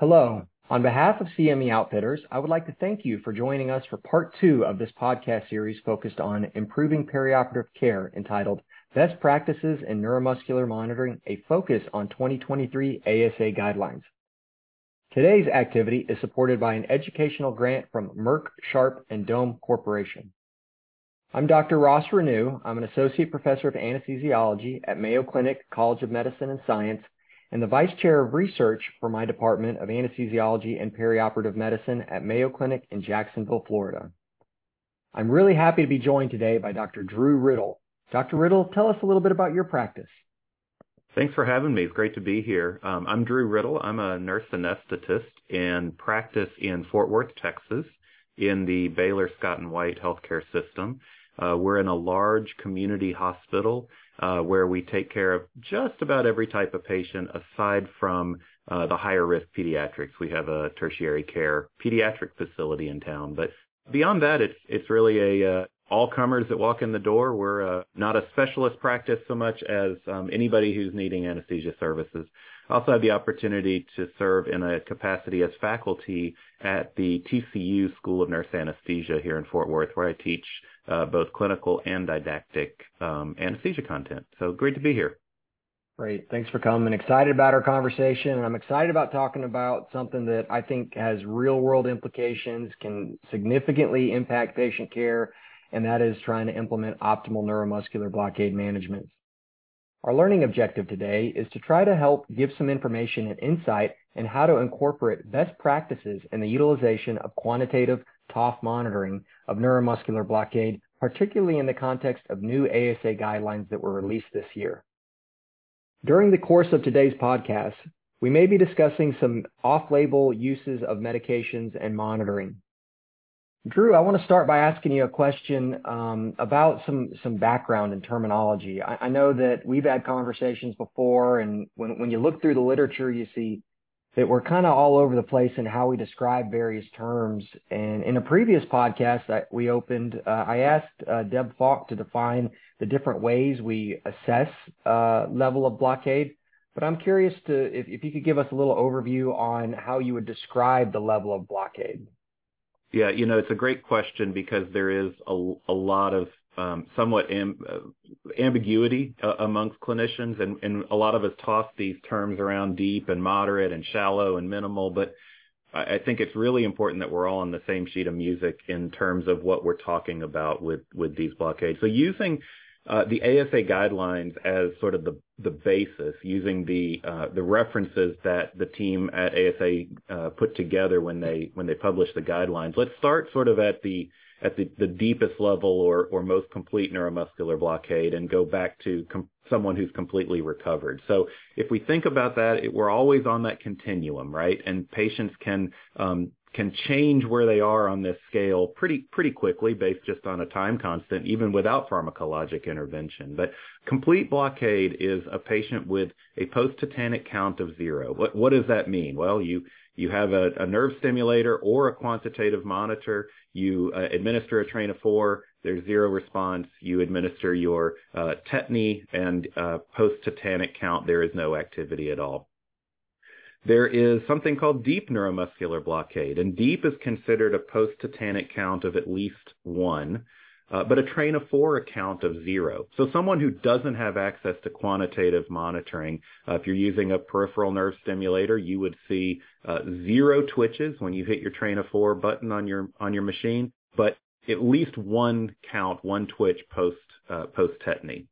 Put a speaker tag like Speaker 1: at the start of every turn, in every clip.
Speaker 1: Hello. On behalf of CME Outfitters, I would like to thank you for joining us for part two of this podcast series focused on improving perioperative care entitled Best Practices in Neuromuscular Monitoring, a focus on 2023 ASA guidelines. Today's activity is supported by an educational grant from Merck Sharp and Dohme Corporation. I'm Dr. Ross Renew. I'm an associate professor of anesthesiology at Mayo Clinic College of Medicine and Science and the Vice Chair of Research for my Department of Anesthesiology and Perioperative Medicine at Mayo Clinic in Jacksonville, Florida. I'm really happy to be joined today by Dr. Drew Riddle. Dr. Riddle, tell us a little bit about your practice.
Speaker 2: Thanks for having me. It's great to be here. Um, I'm Drew Riddle. I'm a nurse anesthetist and practice in Fort Worth, Texas, in the Baylor Scott and White healthcare system. Uh, we're in a large community hospital uh, where we take care of just about every type of patient aside from uh, the higher risk pediatrics. We have a tertiary care pediatric facility in town, but beyond that, it's it's really a uh, all comers that walk in the door. We're uh, not a specialist practice so much as um, anybody who's needing anesthesia services. Also have the opportunity to serve in a capacity as faculty at the TCU School of Nurse Anesthesia here in Fort Worth, where I teach uh, both clinical and didactic um, anesthesia content. So great to be here.
Speaker 1: Great. Thanks for coming. Excited about our conversation. And I'm excited about talking about something that I think has real world implications, can significantly impact patient care, and that is trying to implement optimal neuromuscular blockade management. Our learning objective today is to try to help give some information and insight in how to incorporate best practices in the utilization of quantitative TOF monitoring of neuromuscular blockade, particularly in the context of new ASA guidelines that were released this year. During the course of today's podcast, we may be discussing some off-label uses of medications and monitoring. Drew, I want to start by asking you a question um, about some some background and terminology. I, I, know that we've had conversations before, and when when you look through the literature, you see that we're kind of all over the place in how we describe various terms. And in a previous podcast that we opened, uh, I asked uh, Deb Falk to define the different ways we assess uh, level of blockade. But I'm curious to if, if you could give us a little overview on how you would describe the level of blockade.
Speaker 2: Yeah, you know, it's a great question because there is a, a lot of um, somewhat am, uh, ambiguity uh, amongst clinicians, and, and a lot of us toss these terms around deep and moderate and shallow and minimal, but I, I think it's really important that we're all on the same sheet of music in terms of what we're talking about with, with these blockades. So using uh, the ASA guidelines as sort of the the basis, using the uh, the references that the team at ASA uh, put together when they when they published the guidelines. Let's start sort of at the at the, the deepest level or or most complete neuromuscular blockade and go back to com- someone who's completely recovered. So if we think about that, it, we're always on that continuum, right? And patients can um, can change where they are on this scale pretty pretty quickly based just on a time constant even without pharmacologic intervention. But complete blockade is a patient with a post-tetanic count of zero. What what does that mean? Well you you have a, a nerve stimulator or a quantitative monitor. You uh, administer a train of four there's zero response. You administer your uh, tetany and uh, post-tetanic count there is no activity at all there is something called deep neuromuscular blockade, and deep is considered a post-tetanic count of at least one, uh, but a train of four account of zero. So someone who doesn't have access to quantitative monitoring, uh, if you're using a peripheral nerve stimulator, you would see uh, zero twitches when you hit your train of four button on your on your machine, but at least one count, one twitch post uh, post tetany.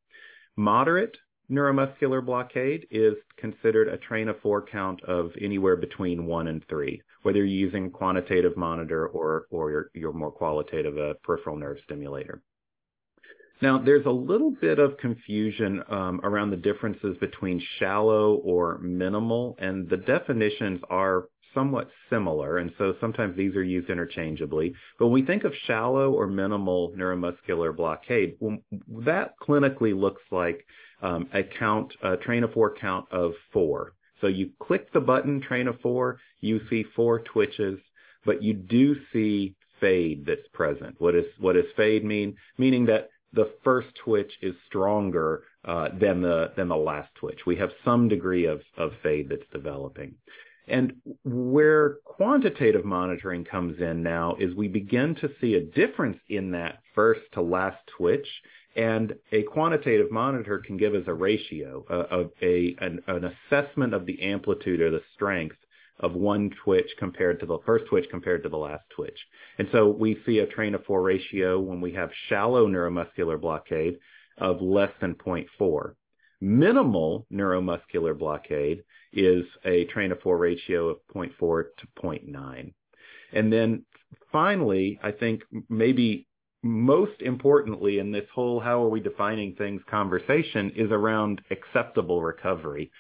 Speaker 2: Moderate neuromuscular blockade is considered a train of four count of anywhere between one and three, whether you're using quantitative monitor or, or your, your more qualitative uh, peripheral nerve stimulator. Now, there's a little bit of confusion um, around the differences between shallow or minimal, and the definitions are somewhat similar, and so sometimes these are used interchangeably. But when we think of shallow or minimal neuromuscular blockade, well, that clinically looks like um, a count, a train of four count of four. So you click the button, train of four, you see four twitches, but you do see fade that's present. What is what does fade mean? Meaning that the first twitch is stronger uh, than the than the last twitch. We have some degree of of fade that's developing. And where quantitative monitoring comes in now is we begin to see a difference in that first to last twitch. And a quantitative monitor can give us a ratio uh, of a, an, an assessment of the amplitude or the strength of one twitch compared to the first twitch compared to the last twitch. And so we see a train of four ratio when we have shallow neuromuscular blockade of less than 0.4. Minimal neuromuscular blockade is a train of four ratio of 0.4 to 0.9. And then finally, I think maybe most importantly in this whole how are we defining things conversation is around acceptable recovery.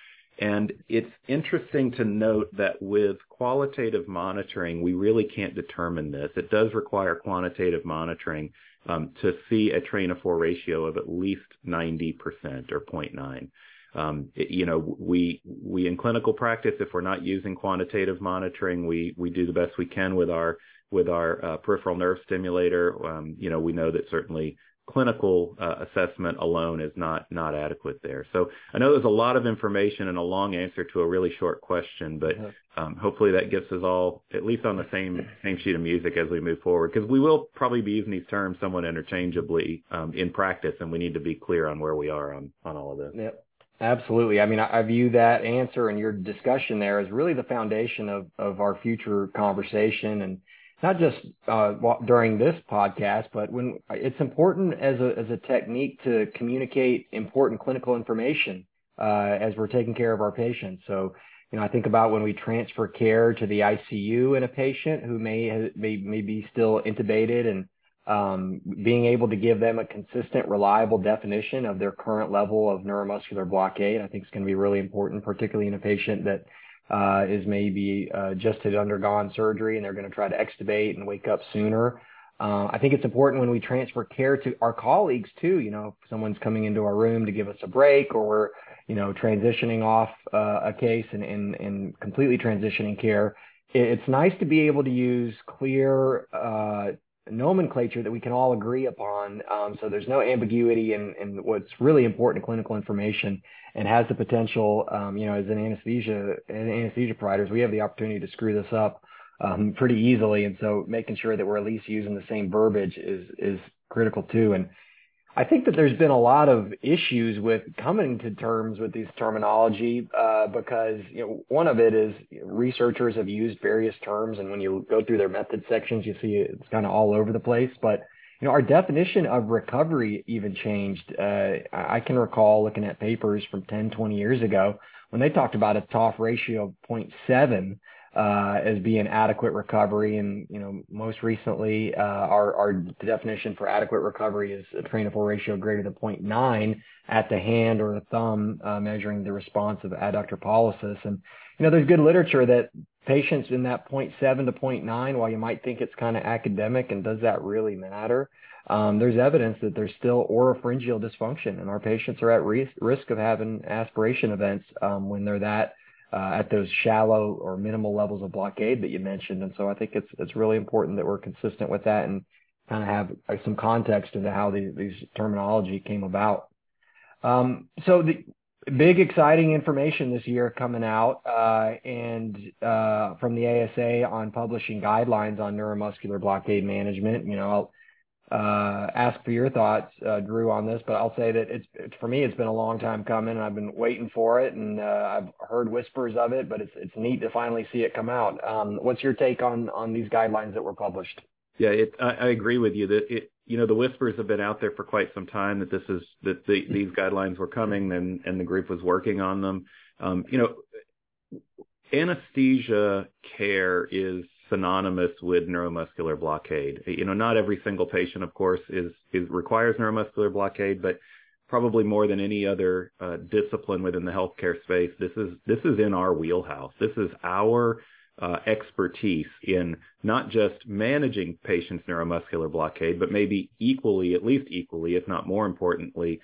Speaker 2: And it's interesting to note that with qualitative monitoring, we really can't determine this. It does require quantitative monitoring um, to see a train of four ratio of at least 90% or 0.9. Um, it, you know, we we in clinical practice, if we're not using quantitative monitoring, we we do the best we can with our with our uh, peripheral nerve stimulator. Um, you know, we know that certainly clinical uh, assessment alone is not not adequate there. So I know there's a lot of information and a long answer to a really short question, but um, hopefully that gets us all at least on the same same sheet of music as we move forward because we will probably be using these terms somewhat interchangeably um, in practice, and we need to be clear on where we are on on all of this.
Speaker 1: Yep. Absolutely. I mean, I, I view that answer and your discussion there as really the foundation of, of our future conversation and not just uh, during this podcast, but when it's important as a as a technique to communicate important clinical information uh, as we're taking care of our patients. So, you know, I think about when we transfer care to the ICU in a patient who may may, may be still intubated and um, being able to give them a consistent, reliable definition of their current level of neuromuscular blockade, I think is going to be really important, particularly in a patient that uh, is maybe uh, just had undergone surgery and they're going to try to extubate and wake up sooner. Uh, I think it's important when we transfer care to our colleagues too. You know, if someone's coming into our room to give us a break, or we're, you know, transitioning off uh, a case and, and, and completely transitioning care. It's nice to be able to use clear uh, nomenclature that we can all agree upon. Um, so there's no ambiguity in, in what's really important clinical information and has the potential, um, you know, as an anesthesia, anesthesia providers, we have the opportunity to screw this up um, pretty easily. And so making sure that we're at least using the same verbiage is, is critical too. And I think that there's been a lot of issues with coming to terms with these terminology uh, because you know one of it is researchers have used various terms, and when you go through their method sections, you see it's kind of all over the place. But you know our definition of recovery even changed. Uh, I can recall looking at papers from 10, 20 years ago when they talked about a TOF ratio of 0.7 uh, as being adequate recovery. And, you know, most recently, uh, our, our definition for adequate recovery is a train to four ratio greater than 0.9 at the hand or the thumb, uh, measuring the response of adductor pollicis. And, you know, there's good literature that patients in that 0.7 to 0.9, while you might think it's kind of academic and does that really matter? Um, there's evidence that there's still oropharyngeal dysfunction, and our patients are at risk, risk of having aspiration events um, when they're that uh, at those shallow or minimal levels of blockade that you mentioned. And so I think it's it's really important that we're consistent with that and kind of have uh, some context into how these, these terminology came about. Um, so the big exciting information this year coming out uh, and uh, from the ASA on publishing guidelines on neuromuscular blockade management. You know, I'll uh, ask for your thoughts, uh, Drew, on this, but I'll say that it's for me, it's been a long time coming, and I've been waiting for it, and uh, I've heard whispers of it, but it's it's neat to finally see it come out. Um, what's your take on on these guidelines that were published?
Speaker 2: Yeah, it, I, I agree with you that it, you know, the whispers have been out there for quite some time that this is that the, these guidelines were coming, and and the group was working on them. Um, you know, anesthesia care is synonymous with neuromuscular blockade. You know, not every single patient, of course, is, is requires neuromuscular blockade, but probably more than any other uh, discipline within the healthcare space, this is this is in our wheelhouse. This is our uh, expertise in not just managing patients' neuromuscular blockade, but maybe equally, at least equally, if not more importantly,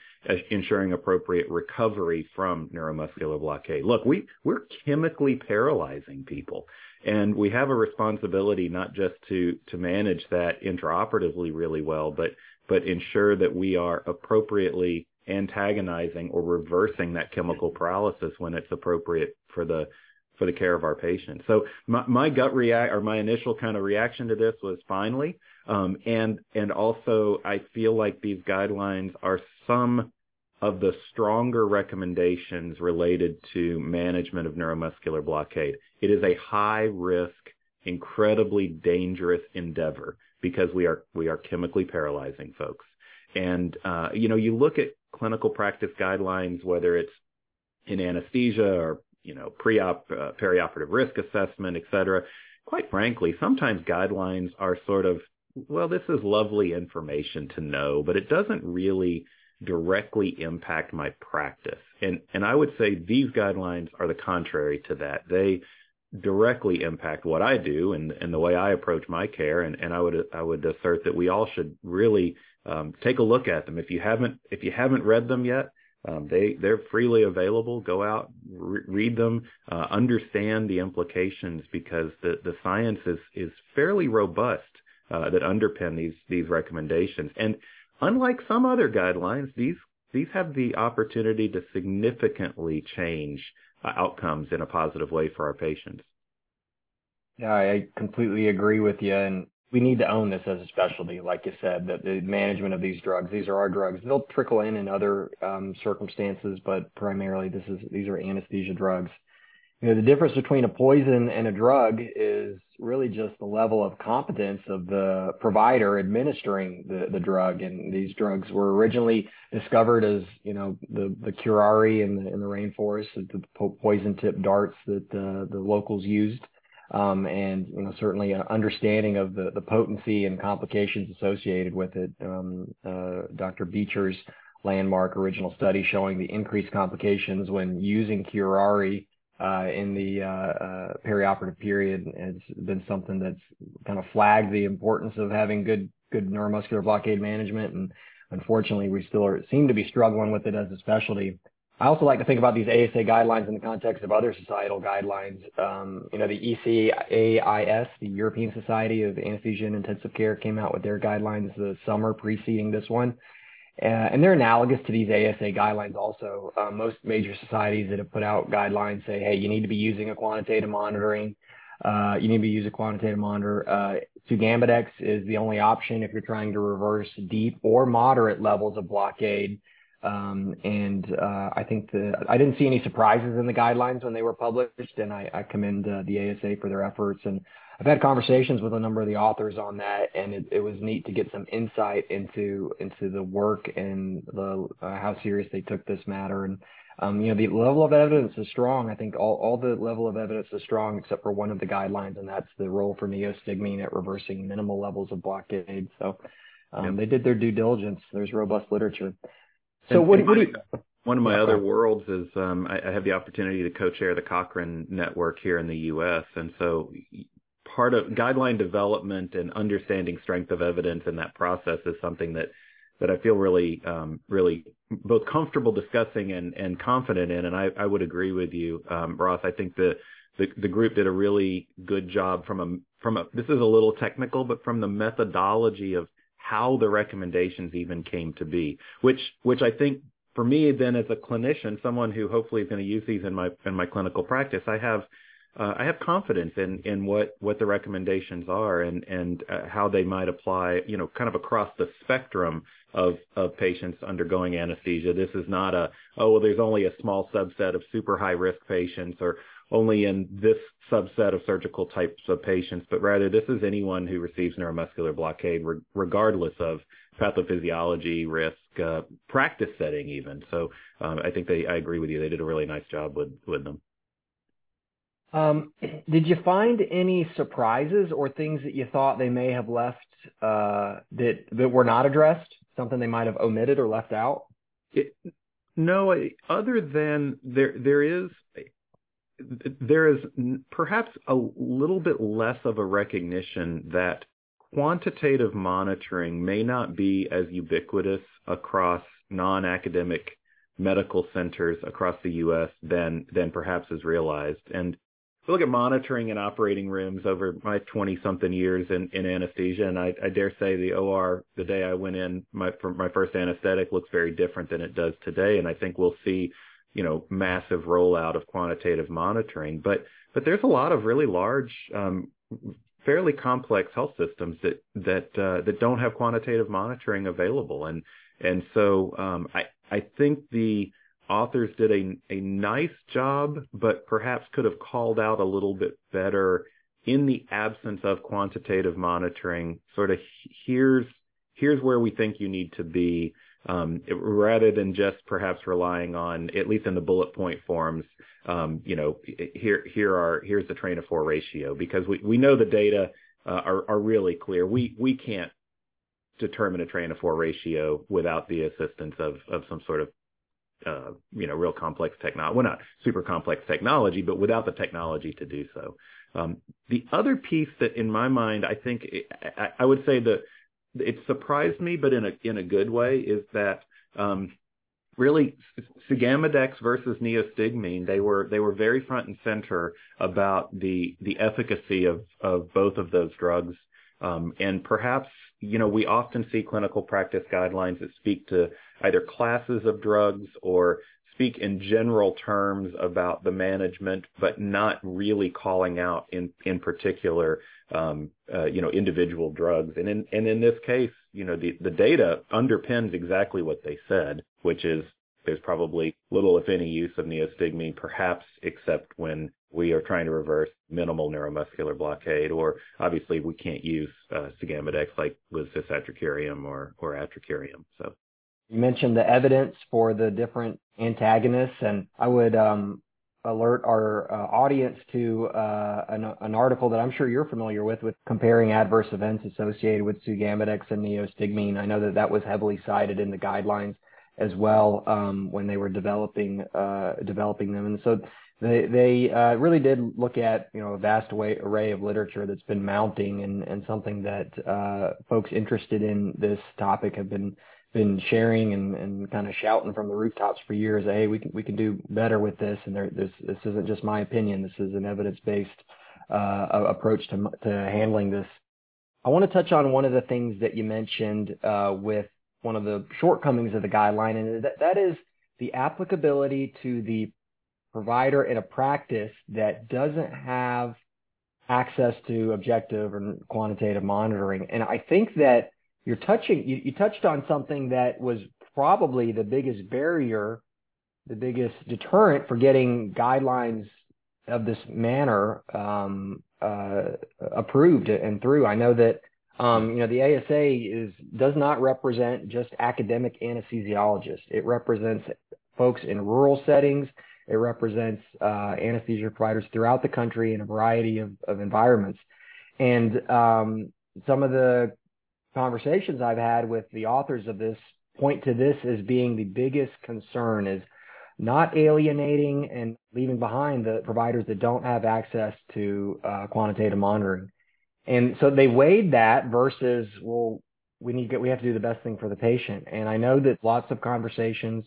Speaker 2: ensuring appropriate recovery from neuromuscular blockade. Look, we, we're chemically paralyzing people. And we have a responsibility not just to, to manage that intraoperatively really well, but, but ensure that we are appropriately antagonizing or reversing that chemical paralysis when it's appropriate for the for the care of our patients. So my, my gut react or my initial kind of reaction to this was finally, um, and and also I feel like these guidelines are some of the stronger recommendations related to management of neuromuscular blockade. It is a high risk, incredibly dangerous endeavor because we are we are chemically paralyzing folks. And uh, you know, you look at clinical practice guidelines, whether it's in anesthesia or you know pre-op, uh, perioperative risk assessment, et cetera. Quite frankly, sometimes guidelines are sort of well, this is lovely information to know, but it doesn't really directly impact my practice. And and I would say these guidelines are the contrary to that. They directly impact what I do and, and the way I approach my care. And, and I would I would assert that we all should really um, take a look at them. If you haven't if you haven't read them yet, um, they they're freely available. Go out, re- read them, uh, understand the implications because the the science is is fairly robust uh, that underpin these these recommendations. And unlike some other guidelines, these these have the opportunity to significantly change uh, outcomes in a positive way for our patients.
Speaker 1: Yeah, I completely agree with you. And we need to own this as a specialty, like you said, that the management of these drugs, these are our drugs. They'll trickle in in other um, circumstances, but primarily this is these are anesthesia drugs. You know, the difference between a poison and a drug is really just the level of competence of the provider administering the, the drug. And these drugs were originally discovered as, you know, the, the curare in the, in the rainforest, the poison tip darts that uh, the locals used um, and you know certainly an understanding of the, the potency and complications associated with it. Um, uh, Dr. Beecher's landmark original study showing the increased complications when using curare in the uh, uh, perioperative period has been something that's kind of flagged the importance of having good good neuromuscular blockade management, and unfortunately we still seem to be struggling with it as a specialty. I also like to think about these ASA guidelines in the context of other societal guidelines. Um, you know, the ECAIS, the European Society of Anesthesia and Intensive Care, came out with their guidelines the summer preceding this one. Uh, and they're analogous to these ASA guidelines also. Uh, most major societies that have put out guidelines say, hey, you need to be using a quantitative monitoring. Uh, you need to use a quantitative monitor. Uh, Sugammadex is the only option if you're trying to reverse deep or moderate levels of blockade um, and uh, I think the I didn't see any surprises in the guidelines when they were published, and I, I commend uh, the ASA for their efforts. And I've had conversations with a number of the authors on that, and it, it was neat to get some insight into into the work and the uh, how serious they took this matter. And um, you know, the level of evidence is strong. I think all, all the level of evidence is strong except for one of the guidelines, and that's the role for neostigmine at reversing minimal levels of blockade. So um, yep. they did their due diligence. There's robust literature.
Speaker 2: So and, what, and what do you, one of my yeah, other worlds is um, I, I, have the opportunity to co-chair the Cochrane network here in the U.S. And so part of guideline development and understanding strength of evidence in that process is something that that I feel really um, really both comfortable discussing and, and confident in. And I, I would agree with you, um, Ross. I think the, the the group did a really good job from a from a this is a little technical, but from the methodology of how the recommendations even came to be, which which I think for me then as a clinician, someone who hopefully is going to use these in my in my clinical practice, I have uh, I have confidence in in what what the recommendations are and and uh, how they might apply, you know, kind of across the spectrum of of patients undergoing anesthesia. This is not a oh well, there's only a small subset of super high risk patients or only in this subset of surgical types of patients, but rather this is anyone who receives neuromuscular blockade, re- regardless of pathophysiology, risk, uh, practice setting, even. So um, I think they, I agree with you. They did a really nice job with with them.
Speaker 1: Um, did you find any surprises or things that you thought they may have left uh, that that were not addressed? Something they might have omitted or left out?
Speaker 2: No, other than there there is there is perhaps a little bit less of a recognition that quantitative monitoring may not be as ubiquitous across non-academic medical centers across the U.S. than than perhaps is realized. And we look at monitoring in operating rooms over my 20 something years in, in anesthesia, and I, I, dare say the OR the day I went in my for my first anesthetic looks very different than it does today. And I think we'll see you know massive rollout of quantitative monitoring. But but there's a lot of really large um, fairly complex health systems that that uh, that don't have quantitative monitoring available, and and so um, I I think the authors did a a nice job, but perhaps could have called out a little bit better in the absence of quantitative monitoring. Sort of here's here's where we think you need to be. Um, rather than just perhaps relying on, at least in the bullet point forms, um, you know, here here are here's the train of four ratio because we we know the data uh, are are really clear. We we can't determine a train of four ratio without the assistance of of some sort of uh, you know real complex technology. Well, not super complex technology, but without the technology to do so. Um, the other piece that, in my mind, I think I, I would say that it surprised me, but in a in a good way, is that um, really Sugammadex versus neostigmine, they were they were very front and center about the the efficacy of of both of those drugs. Um, and perhaps, you know, we often see clinical practice guidelines that speak to either classes of drugs or speak in general terms about the management, but not really calling out in in particular um, uh, you know, individual drugs. And in, and in this case, you know, the, the data underpins exactly what they said, which is there's probably little, if any, use of neostigmine, perhaps except when we are trying to reverse minimal neuromuscular blockade, or obviously we can't use uh, like with cisatracurium or, or atracurium. So
Speaker 1: you mentioned the evidence for the different antagonists, and I would um, alert our uh, audience to uh, an, an, article that I'm sure you're familiar with, with comparing adverse events associated with Sugammadex and neostigmine. I know that that was heavily cited in the guidelines as well um, when they were developing uh, developing them, and so they they uh, really did look at you know a vast way, array of literature that's been mounting, and and something that uh, folks interested in this topic have been been sharing and, and kind of shouting from the rooftops for years, hey, we can we can do better with this, and there, this this isn't just my opinion. This is an evidence based uh, approach to to handling this. I want to touch on one of the things that you mentioned uh, with one of the shortcomings of the guideline, and that, that is the applicability to the provider in a practice that doesn't have access to objective and quantitative monitoring. And I think that you're touching you, you touched on something that was probably the biggest barrier, the biggest deterrent for getting guidelines of this manner um, uh, approved and through. I know that um, you know the ASA is does not represent just academic anesthesiologists. It represents folks in rural settings. It represents uh, anesthesia providers throughout the country in a variety of, of environments. And um, some of the conversations I've had with the authors of this point to this as being the biggest concern is not alienating and leaving behind the providers that don't have access to uh, quantitative monitoring. And so they weighed that versus, well, we need to, we have to do the best thing for the patient. And I know that lots of conversations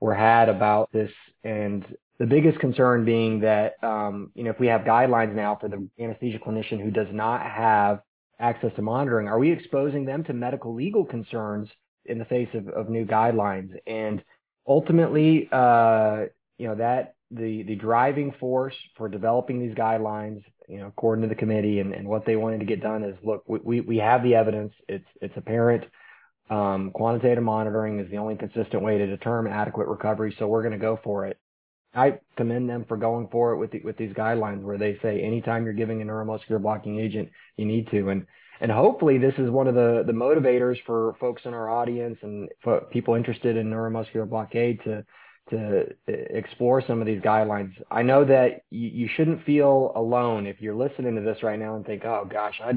Speaker 1: were had about this and the biggest concern being that, um, you know, if we have guidelines now for the anesthesia clinician who does not have access to monitoring, are we exposing them to medical legal concerns in the face of, of new guidelines? And ultimately, uh, you know, that the, the driving force for developing these guidelines, you know, according to the committee and, and what they wanted to get done is look, we, we have the evidence. It's, it's apparent. Um, quantitative monitoring is the only consistent way to determine adequate recovery. So we're going to go for it. I commend them for going for it with the, with these guidelines where they say anytime you're giving a neuromuscular blocking agent, you need to. And and hopefully this is one of the the motivators for folks in our audience and for people interested in neuromuscular blockade to to explore some of these guidelines. I know that you, you shouldn't feel alone if you're listening to this right now and think, oh gosh, I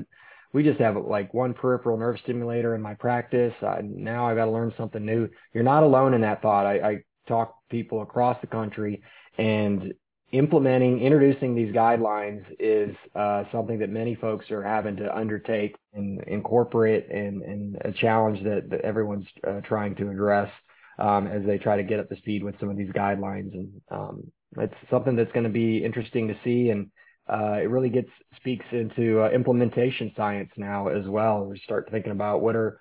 Speaker 1: we just have like one peripheral nerve stimulator in my practice. I, now I got to learn something new. You're not alone in that thought. I, I talk people across the country and implementing, introducing these guidelines is uh, something that many folks are having to undertake and incorporate and, and a challenge that, that everyone's uh, trying to address um, as they try to get up to speed with some of these guidelines. And um, it's something that's going to be interesting to see. And uh, it really gets speaks into uh, implementation science now as well. We start thinking about what are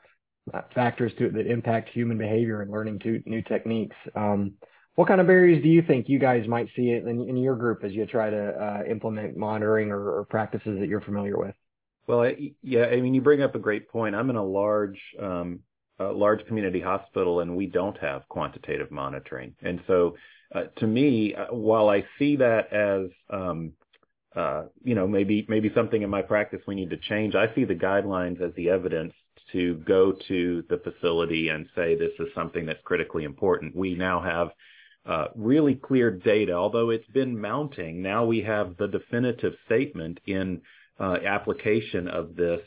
Speaker 1: factors to, it that impact human behavior and learning to new techniques. Um, what kind of barriers do you think you guys might see in, in your group as you try to uh, implement monitoring or, or, practices that you're familiar with?
Speaker 2: Well, I, yeah, I mean, you bring up a great point. I'm in a large, um, a large community hospital, and we don't have quantitative monitoring. And so, uh, to me, uh, while I see that as um, uh, you know, maybe maybe something in my practice we need to change. I see the guidelines as the evidence to go to the facility and say this is something that's critically important. We now have uh, really clear data, although it's been mounting. Now we have the definitive statement in uh, application of this,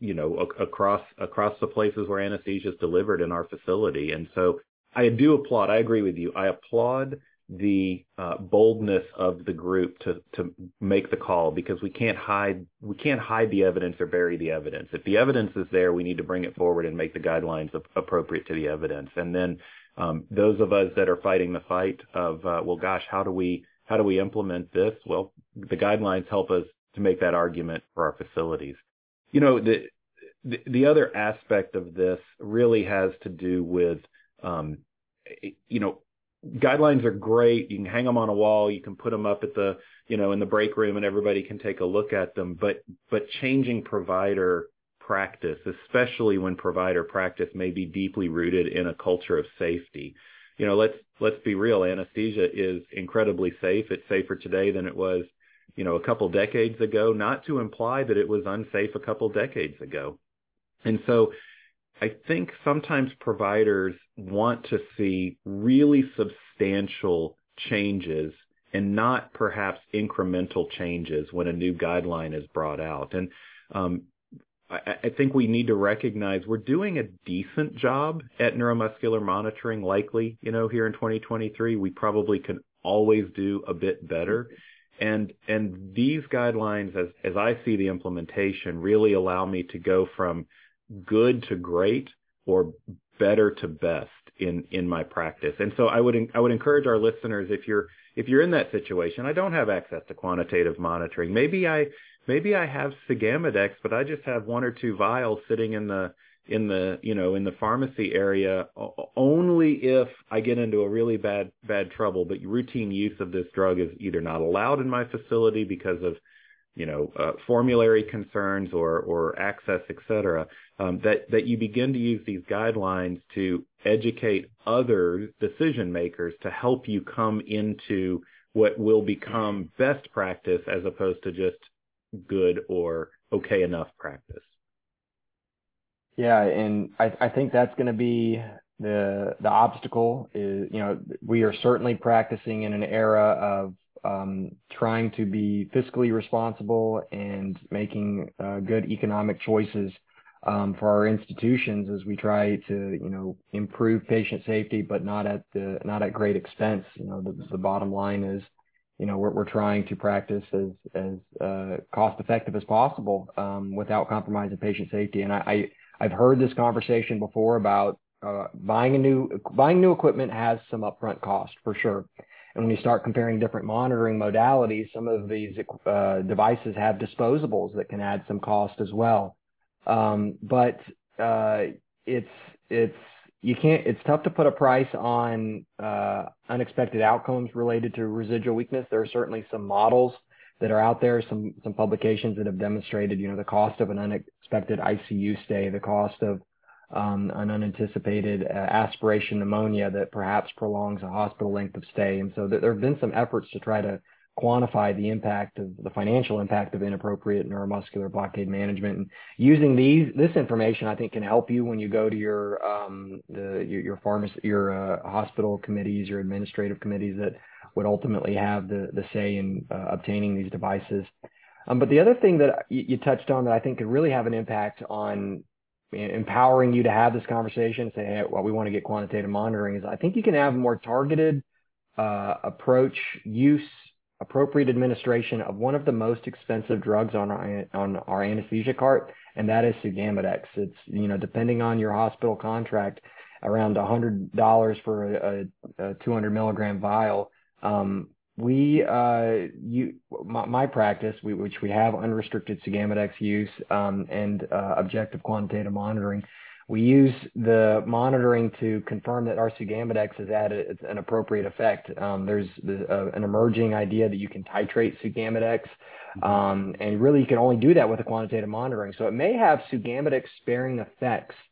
Speaker 2: you know, across across the places where anesthesia is delivered in our facility. And so I do applaud. I agree with you. I applaud the uh, boldness of the group to to make the call because we can't hide we can't hide the evidence or bury the evidence. If the evidence is there, we need to bring it forward and make the guidelines appropriate to the evidence. And then um, those of us that are fighting the fight of uh, well, gosh, how do we how do we implement this? Well, the guidelines help us to make that argument for our facilities. You know, the the, the other aspect of this really has to do with um, you know guidelines are great. You can hang them on a wall. You can put them up at the, you know, in the break room and everybody can take a look at them. But, but changing provider practice, especially when provider practice may be deeply rooted in a culture of safety. You know, let's, let's be real. Anesthesia is incredibly safe. It's safer today than it was, you know, a couple decades ago, not to imply that it was unsafe a couple decades ago. And so I think sometimes providers want to see really substantial changes and not perhaps incremental changes when a new guideline is brought out. And um, I, I, think we need to recognize we're doing a decent job at neuromuscular monitoring. Likely, you know, here in 2023, we probably can always do a bit better. And and these guidelines, as as I see the implementation, really allow me to go from good to great or better to best in in my practice. And so I would I would encourage our listeners if you're if you're in that situation, I don't have access to quantitative monitoring. Maybe I maybe I have Sugammadex, but I just have one or two vials sitting in the in the you know in the pharmacy area only if I get into a really bad bad trouble. But routine use of this drug is either not allowed in my facility because of you know, uh, formulary concerns or, or access, et cetera, um, that, that you begin to use these guidelines to educate other decision makers to help you come into what will become best practice as opposed to just good or okay enough practice.
Speaker 1: Yeah, and I, I think that's going to be the the obstacle. Is you know we are certainly practicing in an era of um, trying to be fiscally responsible and making uh, good economic choices um, for our institutions as we try to, you know, improve patient safety, but not at the not at great expense. You know, the, the bottom line is, you know, we're, we're trying to practice as as uh, cost effective as possible um, without compromising patient safety. And I, I I've heard this conversation before about uh, buying a new buying new equipment has some upfront cost for sure. And when you start comparing different monitoring modalities, some of these uh, devices have disposables that can add some cost as well. Um, but uh, it's it's you can't it's tough to put a price on uh, unexpected outcomes related to residual weakness. There are certainly some models that are out there, some some publications that have demonstrated, you know, the cost of an unexpected ICU stay, the cost of um, an unanticipated uh, aspiration pneumonia that perhaps prolongs a hospital length of stay. And so there have been some efforts to try to quantify the impact of the financial impact of inappropriate neuromuscular blockade management. And using these this information, I think, can help you when you go to your um, the your, your pharmacy, your uh, hospital committees, your administrative committees that would ultimately have the the say in uh, obtaining these devices. Um, but the other thing that you, you touched on that I think could really have an impact on empowering you to have this conversation, and say, hey, well, we want to get quantitative monitoring is I think you can have a more targeted uh, approach, use, appropriate administration of one of the most expensive drugs on our, on our anesthesia cart, and that is Sugammadex. It's, you know, depending on your hospital contract, around $100 for a, a 200 milligram vial. Um, we uh you my, my practice we, which we have unrestricted Sugammadex use um, and uh, objective quantitative monitoring we use the monitoring to confirm that our sugammadex has had a, an appropriate effect. Um, there's, a, an emerging idea that you can titrate sugammadex, mm-hmm. um, and really you can only do that with a quantitative monitoring. So it may have sugammadex sparing effects uh,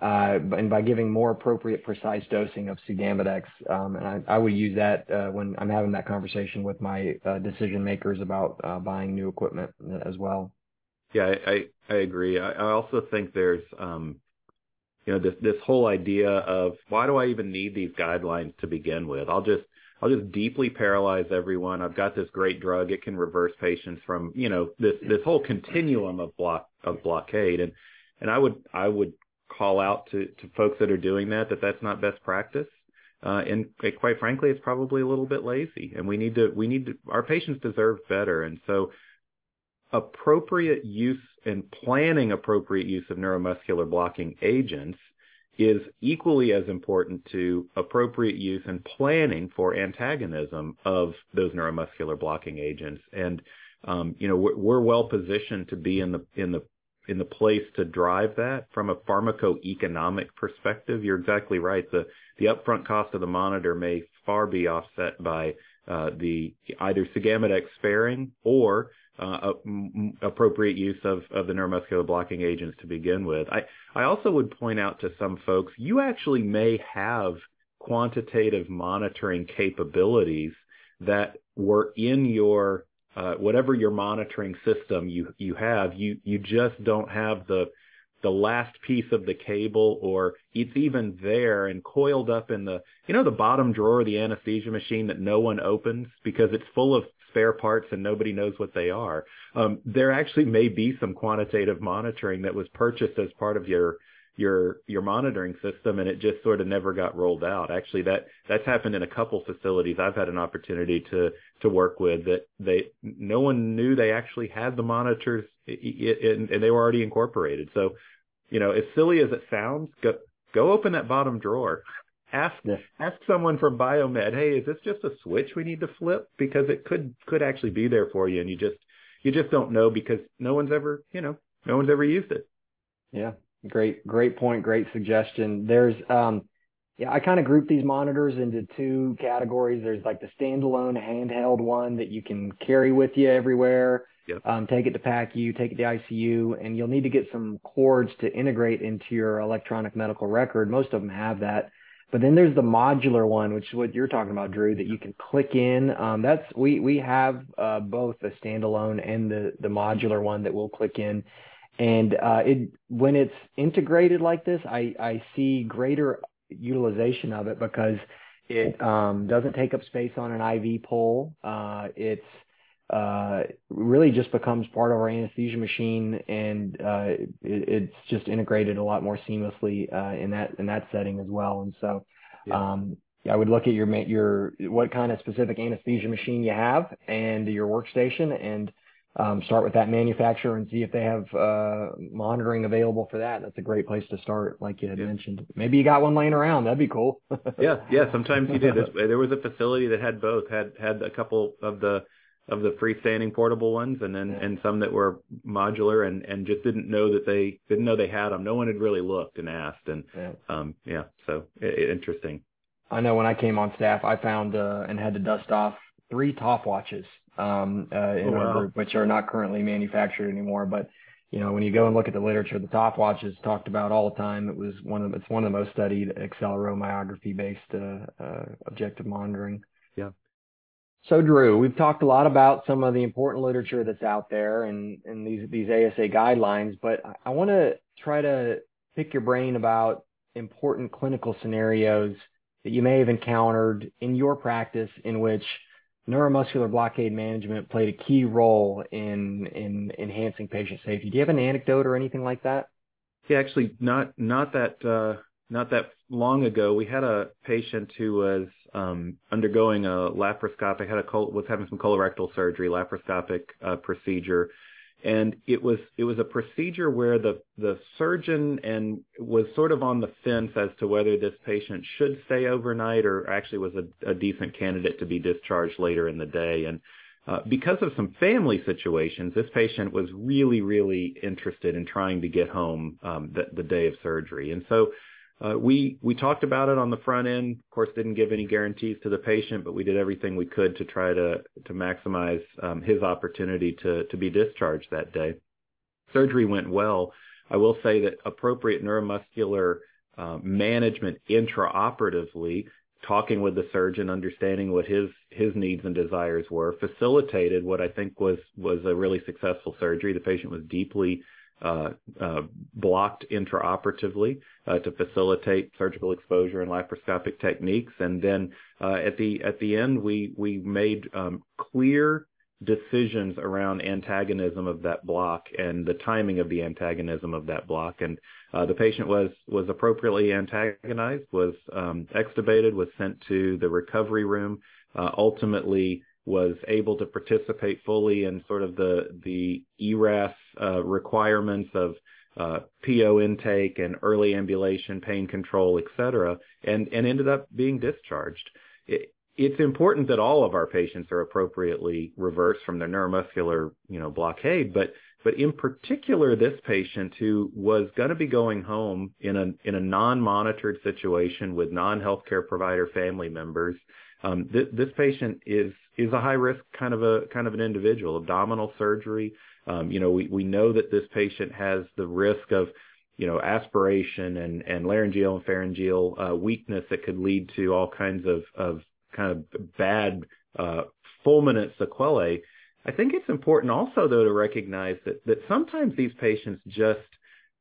Speaker 1: and by giving more appropriate, precise dosing of sugammadex. Um, and I, I, would use that uh, when I'm having that conversation with my uh, decision makers about uh, buying new equipment as well.
Speaker 2: Yeah, I, I, agree. I, I, also think there's, um, you know, this this whole idea of why do I even need these guidelines to begin with? I'll just I'll just deeply paralyze everyone. I've got this great drug; it can reverse patients from you know this this whole continuum of block of blockade. And and I would I would call out to, to folks that are doing that that that's not best practice. Uh, and quite frankly, it's probably a little bit lazy, and we need to we need to our patients deserve better. And so, appropriate use and planning appropriate use of neuromuscular blocking agents is equally as important to appropriate use and planning for antagonism of those neuromuscular blocking agents. And um, you know we're, we're well positioned to be in the in the in the place to drive that from a pharmacoeconomic perspective. You're exactly right. The the upfront cost of the monitor may far be offset by uh, the either Sugammadex sparing or uh, appropriate use of, of the neuromuscular blocking agents to begin with. I, I also would point out to some folks, you actually may have quantitative monitoring capabilities that were in your uh, whatever your monitoring system you you have, you you just don't have the the last piece of the cable or it's even there and coiled up in the you know the bottom drawer of the anesthesia machine that no one opens because it's full of spare parts and nobody knows what they are. Um, there actually may be some quantitative monitoring that was purchased as part of your your your monitoring system and it just sort of never got rolled out. Actually that that's happened in a couple facilities I've had an opportunity to to work with that they no one knew they actually had the monitors and, and they were already incorporated. So, you know, as silly as it sounds, go go open that bottom drawer. Ask yeah. ask someone from biomed, "Hey, is this just a switch we need to flip because it could could actually be there for you and you just you just don't know because no one's ever, you know, no one's ever used it."
Speaker 1: Yeah, Great, great point. Great suggestion. There's, um, yeah, I kind of group these monitors into two categories. There's like the standalone handheld one that you can carry with you everywhere. Yep. Um, take it to PACU, take it to ICU, and you'll need to get some cords to integrate into your electronic medical record. Most of them have that. But then there's the modular one, which is what you're talking about, Drew, that you can click in. Um, that's we we have uh, both the standalone and the the modular one that we'll click in. And uh, it when it's integrated like this, I, I see greater utilization of it because it um, doesn't take up space on an IV pole. Uh, it's uh, really just becomes part of our anesthesia machine, and uh, it, it's just integrated a lot more seamlessly uh, in that in that setting as well. And so, yeah. um, I would look at your your what kind of specific anesthesia machine you have and your workstation, and um, start with that manufacturer and see if they have uh, monitoring available for that. That's a great place to start, like you had yeah. mentioned. Maybe you got one laying around. That'd be cool.
Speaker 2: yeah, yeah. Sometimes you did. There was a facility that had both. Had had a couple of the of the freestanding portable ones, and then yeah. and some that were modular, and and just didn't know that they didn't know they had them. No one had really looked and asked, and yeah, um, yeah. So it, interesting.
Speaker 1: I know when I came on staff, I found uh, and had to dust off three TOF-Watches um, uh, in oh, our group, which are not currently manufactured anymore. But you know, when you go and look at the literature, the TOF-Watch is talked about all the time. It was one of it's one of the most studied acceleromyography based uh, uh, objective monitoring.
Speaker 2: Yeah.
Speaker 1: So Drew, we've talked a lot about some of the important literature that's out there and, and these these ASA guidelines, but I want to try to pick your brain about important clinical scenarios that you may have encountered in your practice in which neuromuscular blockade management played a key role in in enhancing patient safety. Do you have an anecdote or anything like that?
Speaker 2: Yeah, actually, not not that uh, not that long ago, we had a patient who was um, undergoing a laparoscopic had a col- was having some colorectal surgery, laparoscopic uh, procedure, and it was it was a procedure where the the surgeon and was sort of on the fence as to whether this patient should stay overnight or actually was a, a decent candidate to be discharged later in the day and uh, because of some family situations, this patient was really, really interested in trying to get home um, the, the day of surgery. And so we we talked about it on the front end. Of course, didn't give any guarantees to the patient, but we did everything we could to try to maximize um, his opportunity to be discharged that day. Surgery went well. I will say that appropriate neuromuscular uh, management intraoperatively, talking with the surgeon, understanding what his needs and desires were, facilitated what I think was a really successful surgery. The patient was deeply uh, uh, blocked intraoperatively uh, to facilitate surgical exposure and laparoscopic techniques. And then uh, at the at the end, we we made um, clear decisions around antagonism of that block and the timing of the antagonism of that block. And uh, the patient was was appropriately antagonized, was um, extubated, was sent to the recovery room. Uh, ultimately, was able to participate fully in sort of the the ERAS uh, requirements of uh, PO intake and early ambulation, pain control, et cetera, and, and ended up being discharged. It, it's important that all of our patients are appropriately reversed from their neuromuscular, you know, blockade, but but in particular, this patient who was going to be going home in a in a non-monitored situation with non-healthcare provider family members, um, th- this patient is is a high risk kind of a kind of an individual. Abdominal surgery. Um, you know, we we know that this patient has the risk of you know aspiration and and laryngeal and pharyngeal uh, weakness that could lead to all kinds of of kind of bad uh, fulminant sequelae. I think it's important also though to recognize that that sometimes these patients just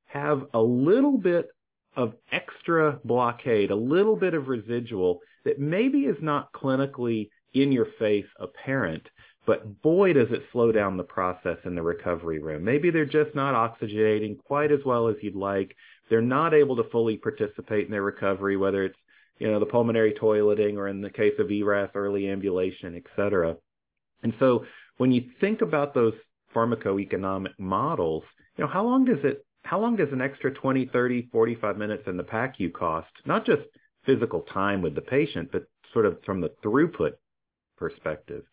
Speaker 2: have a little bit of extra blockade, a little bit of residual that maybe is not clinically in your face apparent, but boy does it slow down the process in the recovery room. Maybe they're just not oxygenating quite as well as you'd like. They're not able to fully participate in their recovery, whether it's you know the pulmonary toileting or in the case of ERAS, early ambulation, et cetera. And so when you think about those pharmacoeconomic models, you know, how long does it how long does an extra 20, 30, 45 minutes in the PACU cost? Not just physical time with the patient, but sort of from the throughput perspective.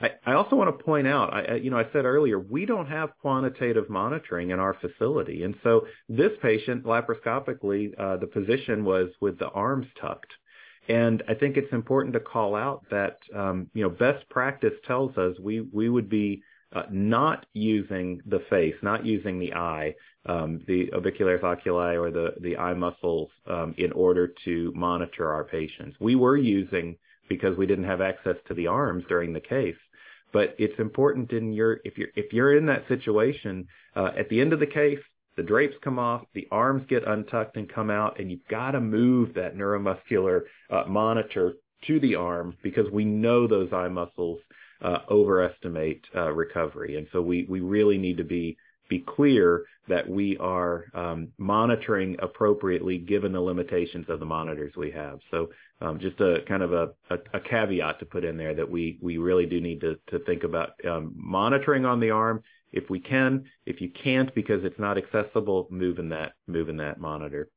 Speaker 2: I, also want to point out, I, you know, I said earlier, we don't have quantitative monitoring in our facility. And so this patient, laparoscopically, uh, the position was with the arms tucked. And I think it's important to call out that, um, you know, best practice tells us we, we would be uh, not using the face, not using the eye, um, the orbicularis oculi or the, the eye muscles um, in order to monitor our patients. We were using because we didn't have access to the arms during the case. But it's important in your if you're if you're in that situation uh, at the end of the case, the drapes come off, the arms get untucked and come out, and you've got to move that neuromuscular uh, monitor to the arm because we know those eye muscles uh, overestimate uh, recovery, and so we we really need to be be clear that we are um, monitoring appropriately given the limitations of the monitors we have. So um, just a kind of a, a, a, caveat to put in there that we we really do need to to think about um, monitoring on the arm if we can. If you can't because it's not accessible, moving that moving that monitor.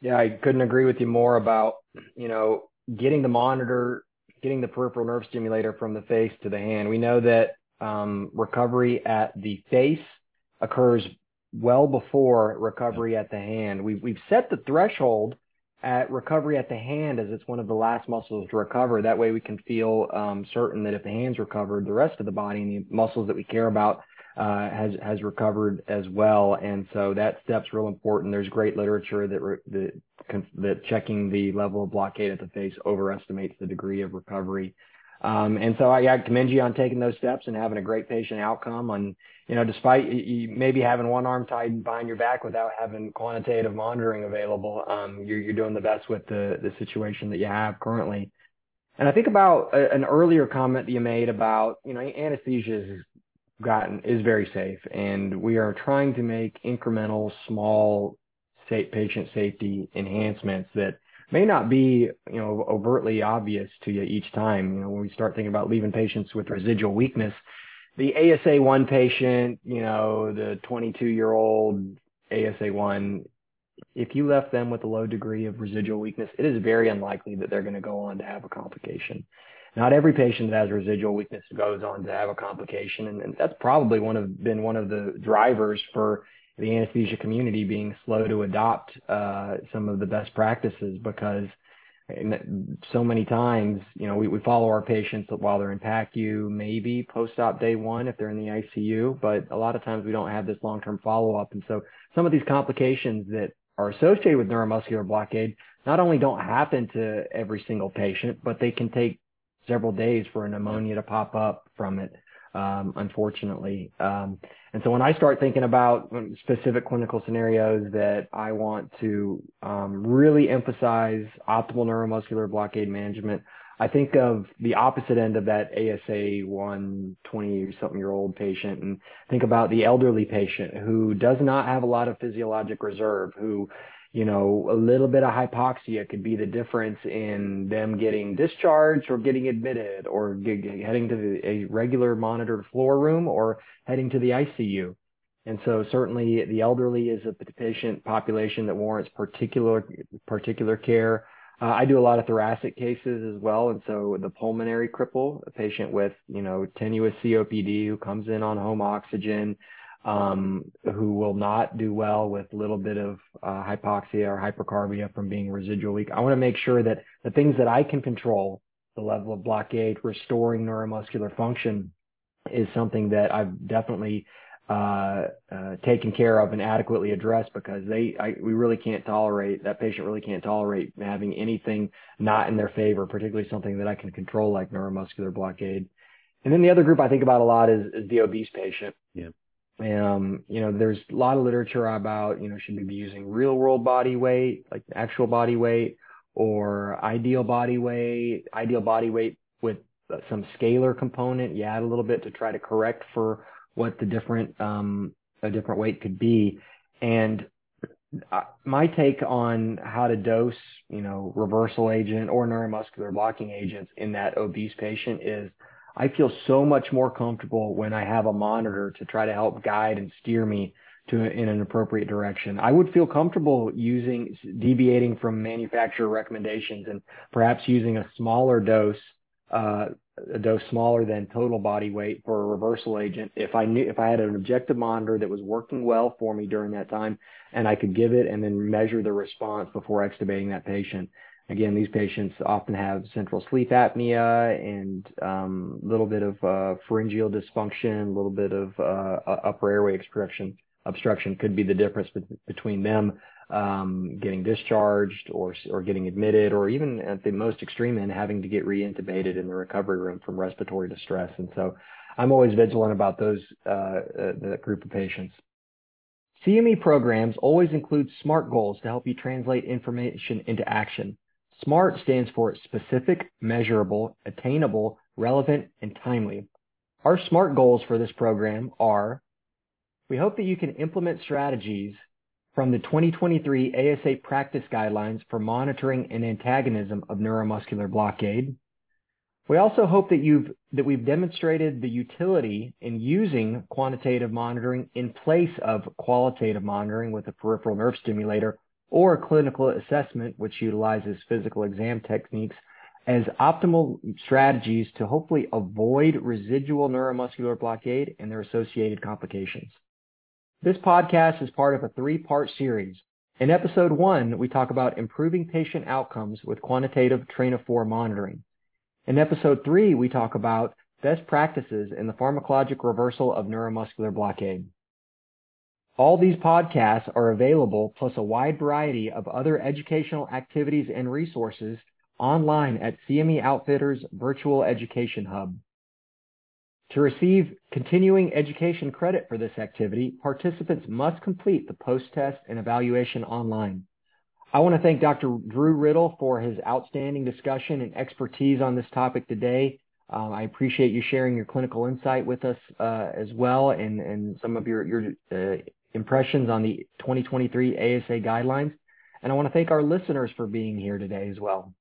Speaker 1: Yeah, I couldn't agree with you more about you know getting the monitor getting the peripheral nerve stimulator from the face to the hand. We know that um, recovery at the face occurs well before recovery at the hand. We've, we've set the threshold at recovery at the hand as it's one of the last muscles to recover. That way we can feel um, certain that if the hand's recovered, the rest of the body and the muscles that we care about uh, has has recovered as well. And so that step's real important. There's great literature that re- that that checking the level of blockade at the face overestimates the degree of recovery. Um, and so I, I commend you on taking those steps and having a great patient outcome. On you know, despite you maybe having one arm tied behind your back without having quantitative monitoring available, um, you're, you're doing the best with the the situation that you have currently. And I think about a, an earlier comment that you made about you know anesthesia is gotten is very safe, and we are trying to make incremental, small, safe patient safety enhancements that may not be, you know, overtly obvious to you each time. You know, when we start thinking about leaving patients with residual weakness, the ASA one patient, you know, the 22 year old ASA one, if you left them with a low degree of residual weakness, it is very unlikely that they're going to go on to have a complication. not every patient that has residual weakness goes on to have a complication, and, and that's probably one of been one of the drivers for the anesthesia community being slow to adopt uh, some of the best practices because so many times, you know, we, we follow our patients while they're in PACU, maybe post-op day one if they're in the ICU, but a lot of times we don't have this long-term follow-up. And so some of these complications that are associated with neuromuscular blockade not only don't happen to every single patient, but they can take several days for a pneumonia to pop up from it, um, unfortunately. Um, and so when I start thinking about specific clinical scenarios that I want to um, really emphasize optimal neuromuscular blockade management, I think of the opposite end of that ASA 120 something year old patient and think about the elderly patient who does not have a lot of physiologic reserve, who you know, a little bit of hypoxia could be the difference in them getting discharged or getting admitted or get, heading to a regular monitored floor room or heading to the ICU. And so certainly the elderly is a patient population that warrants particular, particular care. Uh, I do a lot of thoracic cases as well. And so the pulmonary cripple, a patient with, you know, tenuous COPD who comes in on home oxygen, um, who will not do well with a little bit of uh, hypoxia or hypercarbia from being residual weak. I want to make sure that the things that I can control, the level of blockade, restoring neuromuscular function, is something that I've definitely uh, uh, taken care of and adequately addressed because they, I, we really can't tolerate that patient really can't tolerate having anything not in their favor, particularly something that I can control like neuromuscular blockade. And then the other group I think about a lot is, is the obese patient.
Speaker 2: Yeah.
Speaker 1: Um, you know, there's a lot of literature about, you know, should we be using real world body weight, like actual body weight, or ideal body weight, ideal body weight with some scalar component. You add a little bit to try to correct for what the different, um, a different weight could be. And uh, my take on how to dose, you know, reversal agent or neuromuscular blocking agents in that obese patient is I feel so much more comfortable when I have a monitor to try to help guide and steer me to in an appropriate direction. I would feel comfortable using deviating from manufacturer recommendations and perhaps using a smaller dose, uh, a dose smaller than total body weight for a reversal agent. If I knew if I had an objective monitor that was working well for me during that time, and I could give it and then measure the response before extubating that patient. Again, these patients often have central sleep apnea and a um, little bit of uh, pharyngeal dysfunction, a little bit of uh, upper airway obstruction. Obstruction could be the difference be- between them um, getting discharged or or getting admitted, or even at the most extreme end, having to get reintubated in the recovery room from respiratory distress. And so, I'm always vigilant about those uh, uh that group of patients. CME programs always include SMART goals to help you translate information into action. SMART stands for specific, measurable, attainable, relevant, and timely. Our SMART goals for this program are we hope that you can implement strategies from the 2023 ASA practice guidelines for monitoring and antagonism of neuromuscular blockade. We also hope that you've that we've demonstrated the utility in using quantitative monitoring in place of qualitative monitoring with a peripheral nerve stimulator or clinical assessment, which utilizes physical exam techniques as optimal strategies to hopefully avoid residual neuromuscular blockade and their associated complications. This podcast is part of a three-part series. In episode one, we talk about improving patient outcomes with quantitative train of four monitoring. In episode three, we talk about best practices in the pharmacologic reversal of neuromuscular blockade. All these podcasts are available, plus a wide variety of other educational activities and resources online at CME Outfitters Virtual Education Hub. To receive continuing education credit for this activity, participants must complete the post-test and evaluation online. I want to thank Dr. Drew Riddle for his outstanding discussion and expertise on this topic today. Um, I appreciate you sharing your clinical insight with us uh, as well and, and some of your, your uh, impressions on the 2023 ASA guidelines. And I want to thank our listeners for being here today as well.